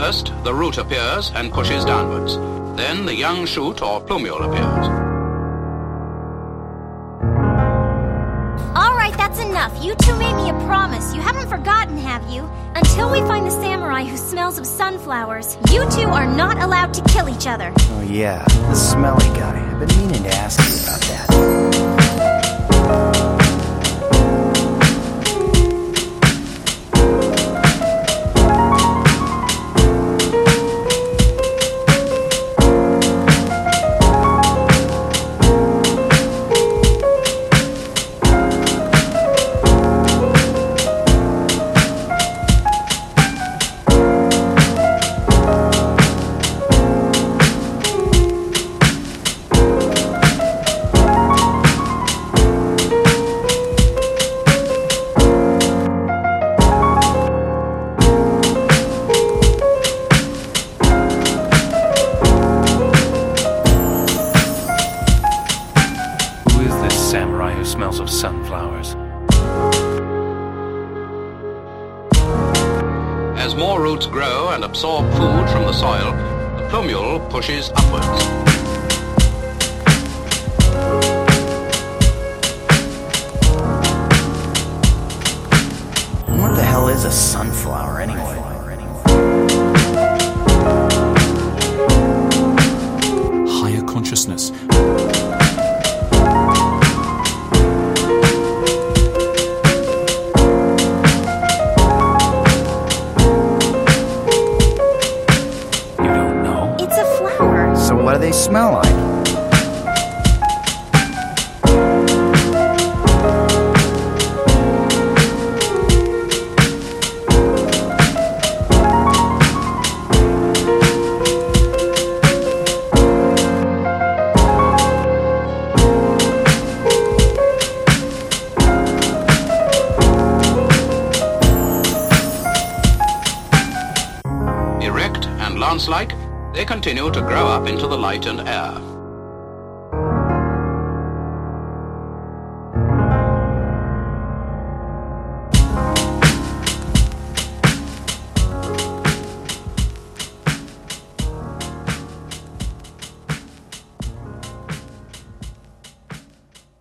First, the root appears and pushes downwards. Then the young shoot or plumule appears. All right, that's enough. You two made me a promise. You haven't forgotten, have you? Until we find the samurai who smells of sunflowers, you two are not allowed to kill each other. Oh, yeah, the smelly guy. I've been meaning to ask you about that. Samurai of sunflowers? As more roots grow and absorb food from the soil, the plumule pushes upwards. What the hell is a sunflower anyway? Higher consciousness. So what do they smell like? Lance-like, they continue to grow up into the light and air.